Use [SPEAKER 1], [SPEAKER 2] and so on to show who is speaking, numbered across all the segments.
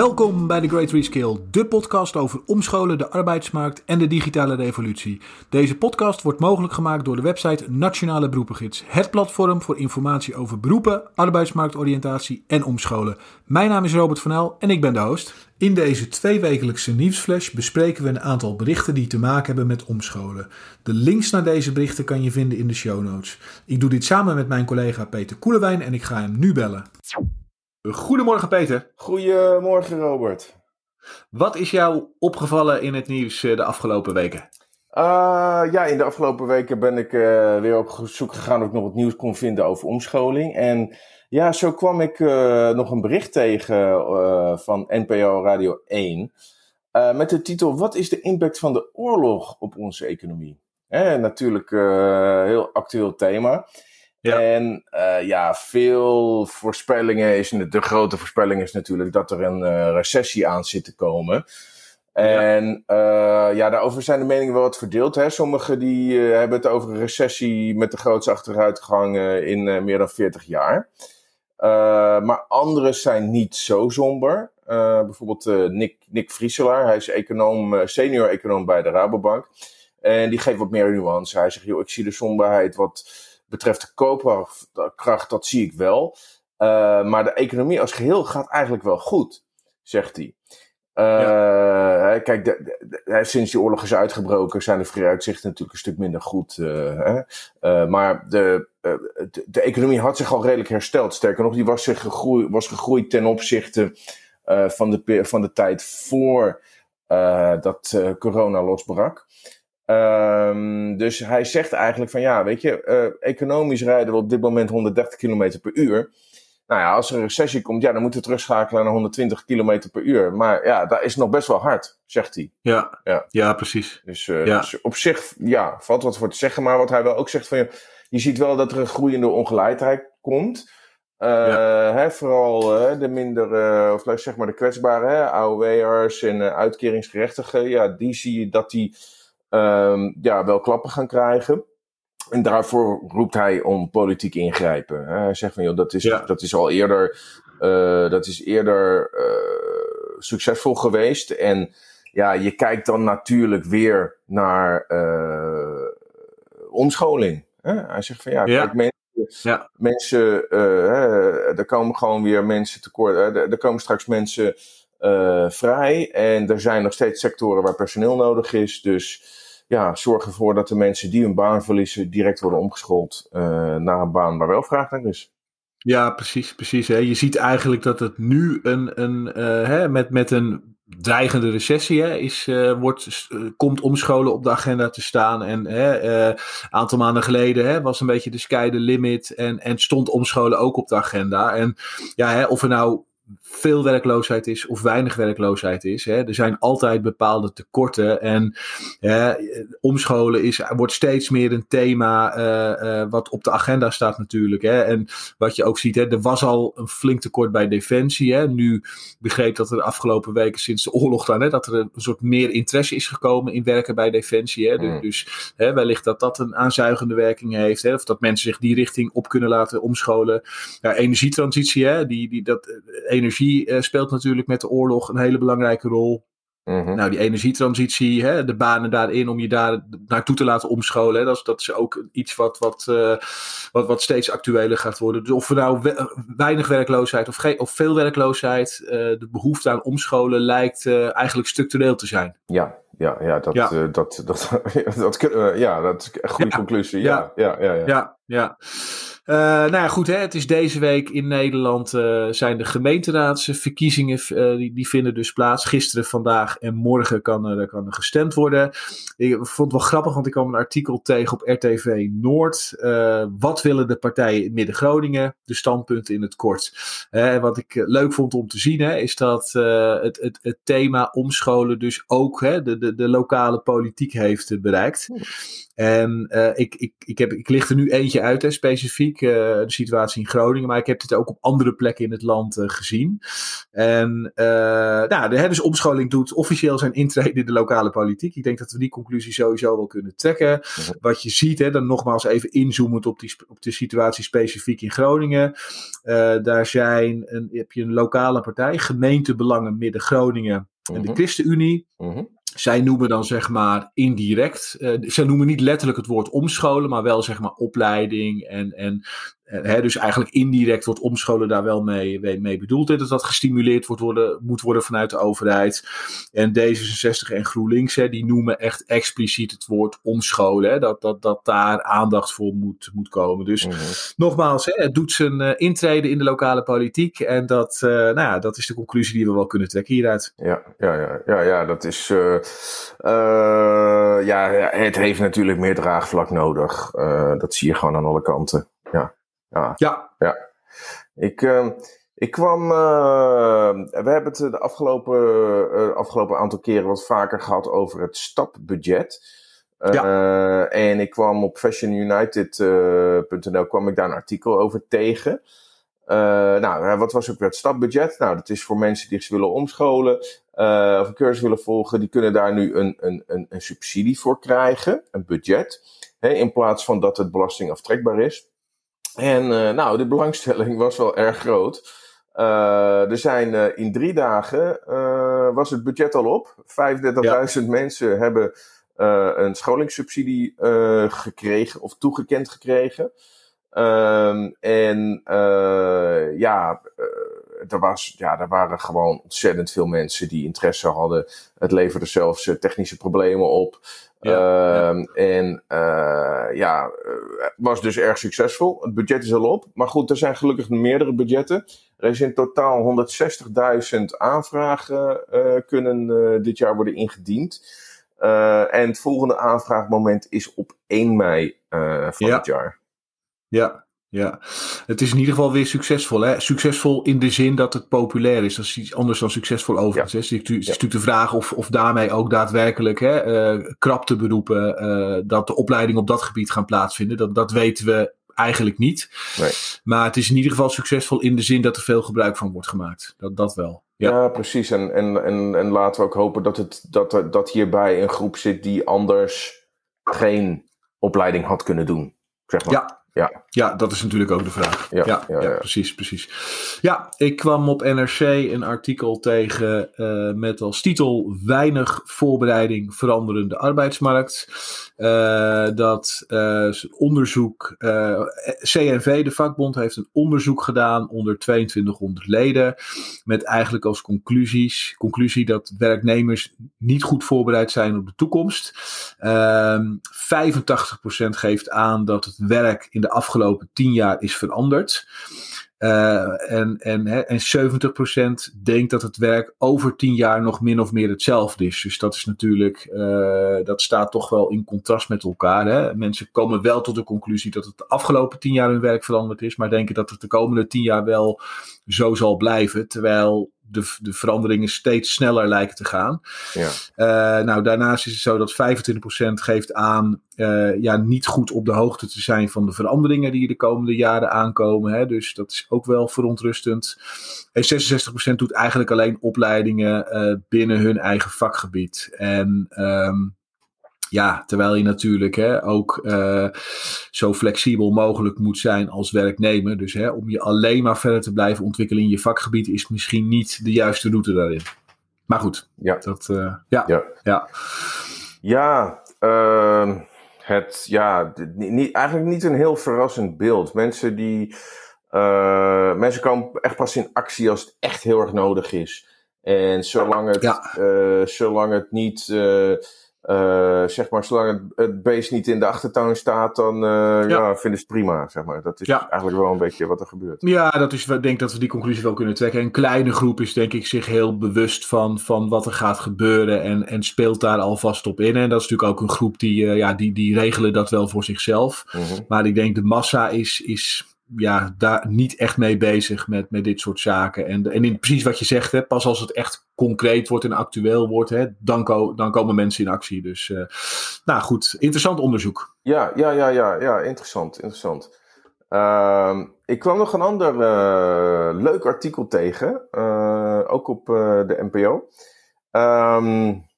[SPEAKER 1] Welkom bij de Great Reskill, de podcast over omscholen, de arbeidsmarkt en de digitale revolutie. Deze podcast wordt mogelijk gemaakt door de website Nationale Beroepengids, het platform voor informatie over beroepen, arbeidsmarktoriëntatie en omscholen. Mijn naam is Robert van El en ik ben de host. In deze tweewekelijkse nieuwsflash bespreken we een aantal berichten die te maken hebben met omscholen. De links naar deze berichten kan je vinden in de show notes. Ik doe dit samen met mijn collega Peter Koelewijn en ik ga hem nu bellen. Goedemorgen Peter.
[SPEAKER 2] Goedemorgen Robert.
[SPEAKER 1] Wat is jou opgevallen in het nieuws eh, de afgelopen weken?
[SPEAKER 2] Uh, ja, in de afgelopen weken ben ik uh, weer op zoek gegaan of ik nog wat nieuws kon vinden over omscholing. En ja, zo kwam ik uh, nog een bericht tegen van NPO Radio 1 met de titel Wat is de impact van de oorlog op onze economie? Eh, natuurlijk een heel actueel thema. Ja. En uh, ja, veel voorspellingen is, de grote voorspelling is natuurlijk dat er een uh, recessie aan zit te komen. En ja. Uh, ja, daarover zijn de meningen wel wat verdeeld. Hè. Sommigen die hebben het over een recessie met de grootste achteruitgang in meer dan 40 jaar. maar anderen zijn niet zo somber. bijvoorbeeld Nick, Nick Vrieselaar, hij is econoom, senior econoom bij de Rabobank. En die geeft wat meer nuance. Hij zegt, joh, ik zie de somberheid wat betreft de koopkracht, dat zie ik wel. Uh, maar de economie als geheel gaat eigenlijk wel goed, zegt hij. Uh, ja. Kijk, de, de, sinds die oorlog is uitgebroken zijn de vooruitzichten natuurlijk een stuk minder goed. Uh, maar de, de, de, economie had zich al redelijk hersteld. Sterker nog, die was, zich gegroeid, was gegroeid ten opzichte van, de, van de tijd voor dat corona losbrak. Um, dus hij zegt eigenlijk van ja, weet je, uh, economisch rijden we op dit moment 130 km per uur. Nou ja, als er een recessie komt, ja, dan moeten we terugschakelen naar 120 km per uur. Maar ja, dat is nog best wel hard, zegt hij.
[SPEAKER 1] Ja, ja. ja precies.
[SPEAKER 2] Dus, uh, ja. dus op zich, ja, valt wat voor te zeggen. Maar wat hij wel ook zegt van, je ziet wel dat er een groeiende ongelijkheid komt. Uh, ja. hè, vooral de minder, of zeg maar de kwetsbare, AOW'ers en uitkeringsgerechtigen. Ja, die zie je dat die um, ja, wel klappen gaan krijgen. En daarvoor roept hij om politiek ingrijpen. Hij zegt van, joh, dat is, ja. dat is al eerder, uh, dat is eerder uh, succesvol geweest. En ja, je kijkt dan natuurlijk weer naar uh, omscholing. Hij zegt van, ja, ja. kijk, mensen, ja. mensen er komen gewoon weer mensen tekort. er komen straks mensen vrij. En er zijn nog steeds sectoren waar personeel nodig is. Dus ja, zorg ervoor dat de mensen die hun baan verliezen direct worden omgeschoold uh, naar een baan waar wel vraag naar is.
[SPEAKER 1] Ja, precies. precies hè. Je ziet eigenlijk dat het nu een, een, uh, hè, met, met een dreigende recessie is, uh, wordt, komt omscholen op de agenda te staan. En een aantal maanden geleden hè, was een beetje de sky the limit en, en stond omscholen ook op de agenda. En ja, hè, of er nou veel werkloosheid is of weinig werkloosheid is. Hè. Er zijn altijd bepaalde tekorten. En hè, omscholen is, wordt steeds meer een thema uh, uh, wat op de agenda staat natuurlijk. Hè. En wat je ook ziet, hè, er was al een flink tekort bij defensie. Hè. Nu begreep dat er de afgelopen weken sinds de oorlog dan, hè, dat er een soort meer interesse is gekomen in werken bij defensie. Hè. Mm. Dus hè, wellicht dat dat een aanzuigende werking heeft. Hè, of dat mensen zich die richting op kunnen laten omscholen. Ja, energietransitie, hè, die, die, dat, energie uh, speelt natuurlijk met de oorlog een hele belangrijke rol. Mm -hmm. Nou, die energietransitie, hè, de banen daarin om je daar naartoe te laten omscholen, hè, dat, is, dat is ook iets wat, wat, uh, wat, wat steeds actueler gaat worden. Dus of we nou we weinig werkloosheid of, of veel werkloosheid, uh, de behoefte aan omscholen lijkt eigenlijk structureel te zijn.
[SPEAKER 2] Ja, ja, ja, dat, ja. dat, dat, dat, dat, ja, dat is een goede ja. conclusie. Ja, ja, ja. ja,
[SPEAKER 1] ja. ja. Uh, nou ja, goed, hè, het is deze week in Nederland uh, zijn de gemeenteraadsverkiezingen, uh, die, die vinden dus plaats. Gisteren, vandaag en morgen kan er, kan er gestemd worden. Ik vond het wel grappig, want ik kwam een artikel tegen op RTV Noord. wat willen de partijen in Midden-Groningen? De standpunten in het kort. wat ik leuk vond om te zien, hè, is dat het, het, het thema omscholen dus ook hè, de, de, de lokale politiek heeft bereikt. En ik, ik, ik, heb, ik licht er nu eentje je uit, hè, specifiek uh, de situatie in Groningen. Maar ik heb dit ook op andere plekken in het land uh, gezien. En uh, nou, de dus omscholing doet officieel zijn intrede in de lokale politiek. Ik denk dat we die conclusie sowieso wel kunnen trekken. Wat je ziet, hè, dan nogmaals even inzoomend op, die, op de situatie specifiek in Groningen. daar zijn een, heb je een lokale partij, gemeentebelangen Midden-Groningen en de mhm. ChristenUnie. Mm zij noemen dan zeg maar indirect, uh, zij noemen niet letterlijk het woord omscholen, maar wel zeg maar opleiding en, en Hè, dus eigenlijk indirect wordt omscholen daar wel mee, mee bedoeld. Hè, dat dat gestimuleerd wordt worden, moet worden vanuit de overheid. En D66 en GroenLinks hè, die noemen echt expliciet het woord omscholen. Hè, dat, dat, dat daar aandacht voor moet, moet komen. Dus mhm. nogmaals, hè, het doet zijn uh, intrede in de lokale politiek. En dat, uh, nou ja, dat is de conclusie die we wel kunnen trekken hieruit.
[SPEAKER 2] Ja, ja, ja, ja, ja dat is. Uh, ja, het heeft natuurlijk meer draagvlak nodig. dat zie je gewoon aan alle kanten. Ja. Ja. Ja. ja. Ik, uh, ik kwam. Uh, we hebben het de afgelopen, uh, afgelopen aantal keren wat vaker gehad over het stapbudget. Ja. En ik kwam op fashionunited.nl kwam ik daar een artikel over tegen. nou, wat was ook weer het stapbudget? Nou, dat is voor mensen die zich willen omscholen of een cursus willen volgen. Die kunnen daar nu een, een, een, een subsidie voor krijgen, een budget. Hè, in plaats van dat het belastingaftrekbaar is. En uh, nou, de belangstelling was wel erg groot. Uh, er zijn uh, in drie dagen was het budget al op. 35.000 mensen hebben een scholingssubsidie gekregen of toegekend gekregen. Ehm, en ja, er, was, ja, er waren gewoon ontzettend veel mensen die interesse hadden. Het leverde zelfs technische problemen op. Ja, uh, En uh, ja, was dus erg succesvol. Het budget is al op. Maar goed, er zijn gelukkig meerdere budgetten. Er is in totaal 160.000 aanvragen kunnen dit jaar worden ingediend. en het volgende aanvraagmoment is op 1 mei van ja. dit jaar.
[SPEAKER 1] Ja, ja, het is in ieder geval weer succesvol. Hè? Succesvol in de zin dat het populair is. Dat is iets anders dan succesvol overigens. Ja. Het is natuurlijk de vraag of, of daarmee ook daadwerkelijk hè, uh, krapte beroepen, uh, dat de opleidingen op dat gebied gaan plaatsvinden. Dat, dat weten we eigenlijk niet. Nee. Maar het is in ieder geval succesvol in de zin dat er veel gebruik van wordt gemaakt. Dat, dat wel.
[SPEAKER 2] Ja, ja precies. En, en, en, en laten we ook hopen dat, het, dat, dat hierbij een groep zit die anders geen opleiding had kunnen doen. Zeg maar.
[SPEAKER 1] Ja, ja. ja, dat is natuurlijk ook de vraag. Ja, ja, ja, precies, precies. Ja, ik kwam op NRC een artikel tegen uh, met als titel Weinig voorbereiding veranderende arbeidsmarkt. Uh, dat uh, onderzoek, CNV, de vakbond, heeft een onderzoek gedaan onder 2200 leden. Met eigenlijk als conclusies, conclusie dat werknemers niet goed voorbereid zijn op de toekomst. 85% geeft aan dat het werk in de afgelopen tien jaar is veranderd. Uh, en, en, hè, en 70% denkt dat het werk over 10 jaar nog min of meer hetzelfde is. Dus dat is natuurlijk, uh, dat staat toch wel in contrast met elkaar. Hè? Mensen komen wel tot de conclusie dat het de afgelopen 10 jaar hun werk veranderd is, maar denken dat het de komende 10 jaar wel zo zal blijven. Terwijl de, de veranderingen steeds sneller lijken te gaan. Ja. Uh, nou, daarnaast is het zo dat 25% geeft aan uh, ja, niet goed op de hoogte te zijn van de veranderingen die de komende jaren aankomen. Hè. Dus dat is ook wel verontrustend. En 66% doet eigenlijk alleen opleidingen uh, binnen hun eigen vakgebied. En um, ja, terwijl je natuurlijk hè, ook uh, zo flexibel mogelijk moet zijn als werknemer. Dus hè, om je alleen maar verder te blijven ontwikkelen in je vakgebied is misschien niet de juiste route daarin. Maar goed, ja. Dat, uh, ja, ja.
[SPEAKER 2] Ja, ja uh, het, ja niet, eigenlijk niet een heel verrassend beeld. Mensen die. Uh, mensen komen echt pas in actie als het echt heel erg nodig is. En zolang het, ja. zolang het niet uh, zeg maar, zolang het, het beest niet in de achtertuin staat, dan uh, ja. ja. vinden ze het prima. Zeg maar. Dat is eigenlijk wel een beetje wat er gebeurt.
[SPEAKER 1] Ja, dat is, ik denk dat we die conclusie wel kunnen trekken. Een kleine groep is denk ik zich heel bewust van, van wat er gaat gebeuren en, en speelt daar alvast op in. En dat is natuurlijk ook een groep die, uh, ja, die, die regelen dat wel voor zichzelf. Mm -hmm. Maar ik denk de massa is, is ja, daar niet echt mee bezig met, met dit soort zaken. En, en in, precies wat je zegt, hè, pas als het echt concreet wordt en actueel wordt, hè, dan, dan komen mensen in actie. Dus nou goed, interessant onderzoek.
[SPEAKER 2] Ja, ja, ja, ja, ja interessant, interessant. Ehm, ik kwam nog een ander leuk artikel tegen, ook op de NPO. Um,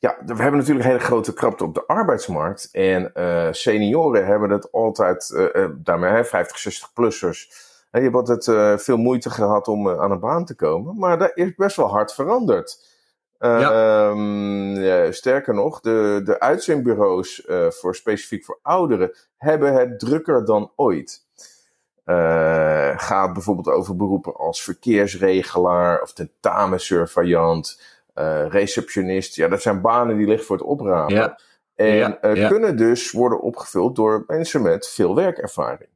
[SPEAKER 2] ja, we hebben natuurlijk hele grote krapte op de arbeidsmarkt. En senioren hebben het altijd, daarmee hè, 50, 60-plussers. Je hebt altijd veel moeite gehad om aan een baan te komen. Maar dat is best wel hard veranderd. Ja. Um, sterker nog, de, de uitzendbureaus voor specifiek voor ouderen hebben het drukker dan ooit. gaat bijvoorbeeld over beroepen als verkeersregelaar of tentamensurveillant uh, receptionist. Ja, dat zijn banen die liggen voor het oprapen. Ja. En kunnen dus worden opgevuld door mensen met veel werkervaring.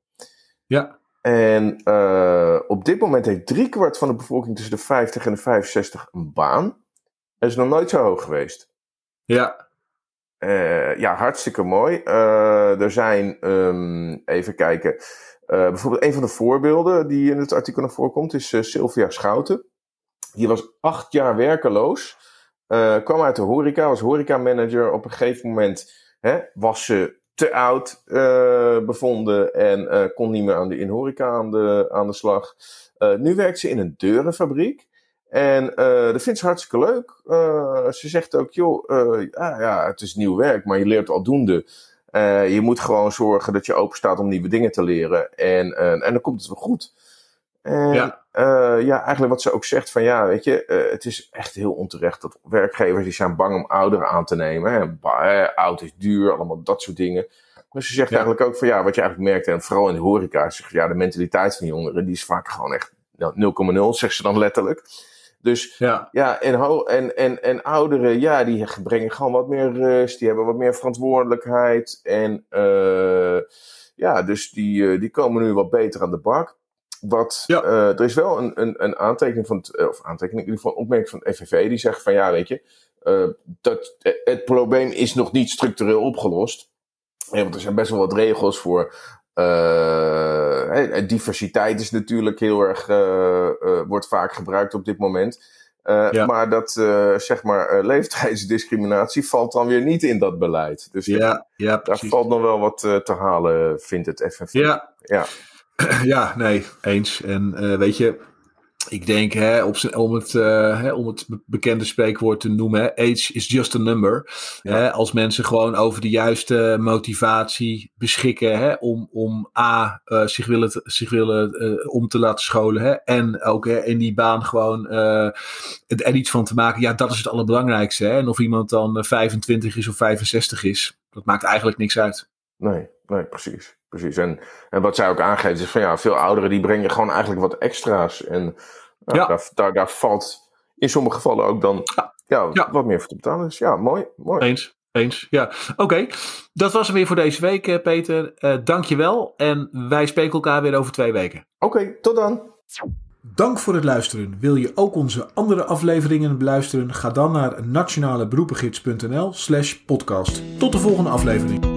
[SPEAKER 1] Ja.
[SPEAKER 2] En uh, op dit moment heeft driekwart van de bevolking tussen de 50 en de 65 een baan. Dat is nog nooit zo hoog geweest.
[SPEAKER 1] Ja.
[SPEAKER 2] ja, hartstikke mooi. er zijn, um, even kijken. bijvoorbeeld een van de voorbeelden die in het artikel naar voren komt is Sylvia Schouten. Die was acht jaar werkeloos. Kwam uit de horeca, was horecamanager. Op een gegeven moment hè, was ze te oud uh, bevonden en uh, kon niet meer aan de, in horeca aan de, aan de slag. nu werkt ze in een deurenfabriek. En dat vindt ze hartstikke leuk. ze zegt ook, joh, ja, ja, het is nieuw werk, maar je leert aldoende. je moet gewoon zorgen dat je open staat om nieuwe dingen te leren. En, en dan komt het wel goed. En ja. Uh, ja, eigenlijk wat ze ook zegt van ja, weet je, uh, het is echt heel onterecht dat werkgevers die zijn bang om ouderen aan te nemen. Hè. Bah, oud is duur, allemaal dat soort dingen. Maar ze zegt eigenlijk ook van ja, wat je eigenlijk merkt, en vooral in de horeca, zegt ja, de mentaliteit van jongeren, die is vaak gewoon echt nou, 0,0, zegt ze dan letterlijk. Dus ja, ja en, en, en, en ouderen, ja, die brengen gewoon wat meer rust, die hebben wat meer verantwoordelijkheid. En uh, ja, dus die, die komen nu wat beter aan de bak. Wat, ja. uh, er is wel een, een, een aantekening van, het, of aantekening, in ieder geval een opmerking van het FNV, die zegt van ja, weet je, uh, dat, het probleem is nog niet structureel opgelost. Ja, want er zijn best wel wat regels voor. Uh, diversiteit is natuurlijk heel erg, wordt vaak gebruikt op dit moment. Ja. Maar dat, zeg maar, leeftijdsdiscriminatie valt dan weer niet in dat beleid. Dus ja, ja, daar valt nog wel wat te halen, vindt het FNV.
[SPEAKER 1] Ja. ja. Nee, eens. En uh, weet je, ik denk hè, op om, het, uh, hè, om het bekende spreekwoord te noemen, hè, age is just a number. Ja. Hè, als mensen gewoon over de juiste motivatie beschikken hè, om, om A, uh, zich willen, zich willen om te laten scholen hè, en ook hè, in die baan gewoon er iets van te maken. Ja, dat is het allerbelangrijkste. Hè. En of iemand dan 25 is of 65 is, dat maakt eigenlijk niks uit.
[SPEAKER 2] Nee, nee, precies precies. En, en wat zij ook aangeeft is van ja, veel ouderen die brengen gewoon eigenlijk wat extra's. En nou, ja. daar, daar, daar valt in sommige gevallen ook dan ja. ja wat meer voor te betalen. Dus ja, mooi. mooi.
[SPEAKER 1] Eens. Eens, ja. Oké, dat was het weer voor deze week, eh, Peter. Uh, Dank je wel en wij spreken elkaar weer over twee weken.
[SPEAKER 2] Oké, tot dan.
[SPEAKER 1] Dank voor het luisteren. Wil je ook onze andere afleveringen beluisteren? Ga dan naar nationaleberoepengids.nl slash podcast. Tot de volgende aflevering.